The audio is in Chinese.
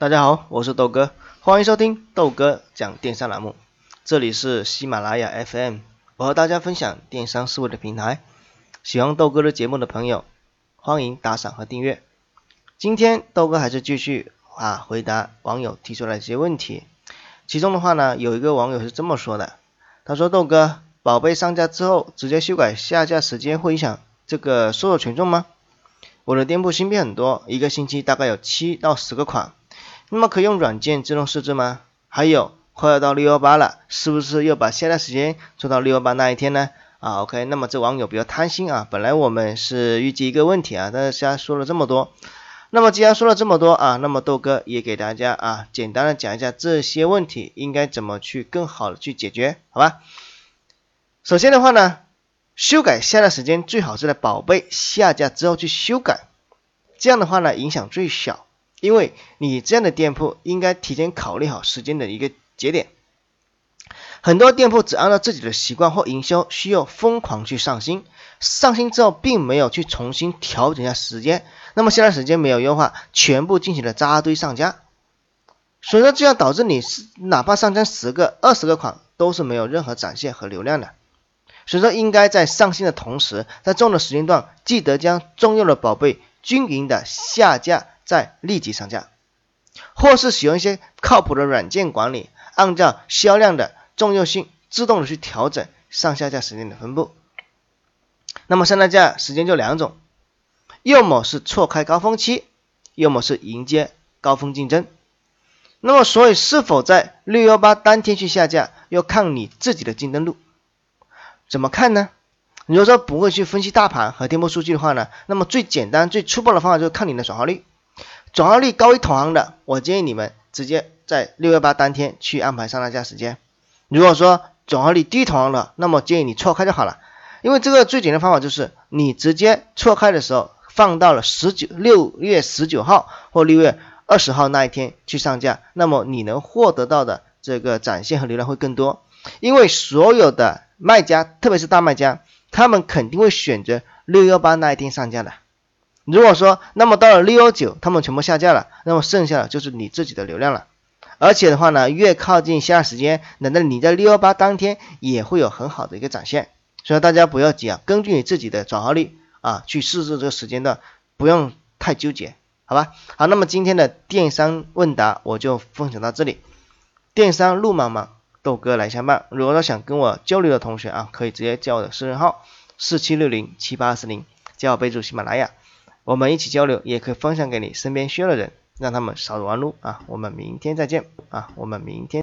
大家好，我是豆哥，欢迎收听豆哥讲电商栏目。这里是喜马拉雅 FM，我和大家分享电商思维的平台。喜欢豆哥的节目的朋友，欢迎打赏和订阅。今天豆哥还是继续啊回答网友提出来一些问题。其中的话呢，有一个网友是这么说的，他说豆哥，宝贝上架之后直接修改下架时间会影响这个搜索权重吗？我的店铺新品很多，一个星期大概有七到十个款。那么可以用软件自动设置吗？还有快要到六幺八了，是不是又把下单时间做到六幺八那一天呢？啊，OK，那么这网友比较贪心啊，本来我们是预计一个问题啊，但是现在说了这么多，那么既然说了这么多啊，那么豆哥也给大家啊简单的讲一下这些问题应该怎么去更好的去解决，好吧？首先的话呢，修改下单时间最好是在宝贝下架之后去修改，这样的话呢影响最小。因为你这样的店铺应该提前考虑好时间的一个节点，很多店铺只按照自己的习惯或营销需要疯狂去上新，上新之后并没有去重新调整一下时间，那么现在时间没有优化，全部进行了扎堆上架，所以说这样导致你哪怕上架十个、二十个款都是没有任何展现和流量的，所以说应该在上新的同时，在重要的时间段记得将重要的宝贝均匀的下架。再立即上架，或是使用一些靠谱的软件管理，按照销量的重要性自动的去调整上下架时间的分布。那么上架时间就两种，要么是错开高峰期，要么是迎接高峰竞争。那么所以是否在六幺八当天去下架，要看你自己的竞争度。怎么看呢？如果说不会去分析大盘和店铺数据的话呢，那么最简单最粗暴的方法就是看你的转化率。转化率高于同行的，我建议你们直接在六幺八当天去安排上架时间。如果说转化率低于同行的，那么建议你错开就好了。因为这个最简单方法就是你直接错开的时候放到了十九六月十九号或六月二十号那一天去上架，那么你能获得到的这个展现和流量会更多。因为所有的卖家，特别是大卖家，他们肯定会选择六幺八那一天上架的。如果说，那么到了六幺九，他们全部下架了，那么剩下的就是你自己的流量了。而且的话呢，越靠近下时间，那那你在六幺八当天也会有很好的一个展现。所以大家不要急啊，根据你自己的转化率啊去试试这个时间段，不用太纠结，好吧？好，那么今天的电商问答我就分享到这里。电商路茫茫，豆哥来相伴。如果说想跟我交流的同学啊，可以直接加我的私人号四七六零七八四零，加我备注喜马拉雅。我们一起交流，也可以分享给你身边需要的人，让他们少走弯路啊！我们明天再见啊！我们明天。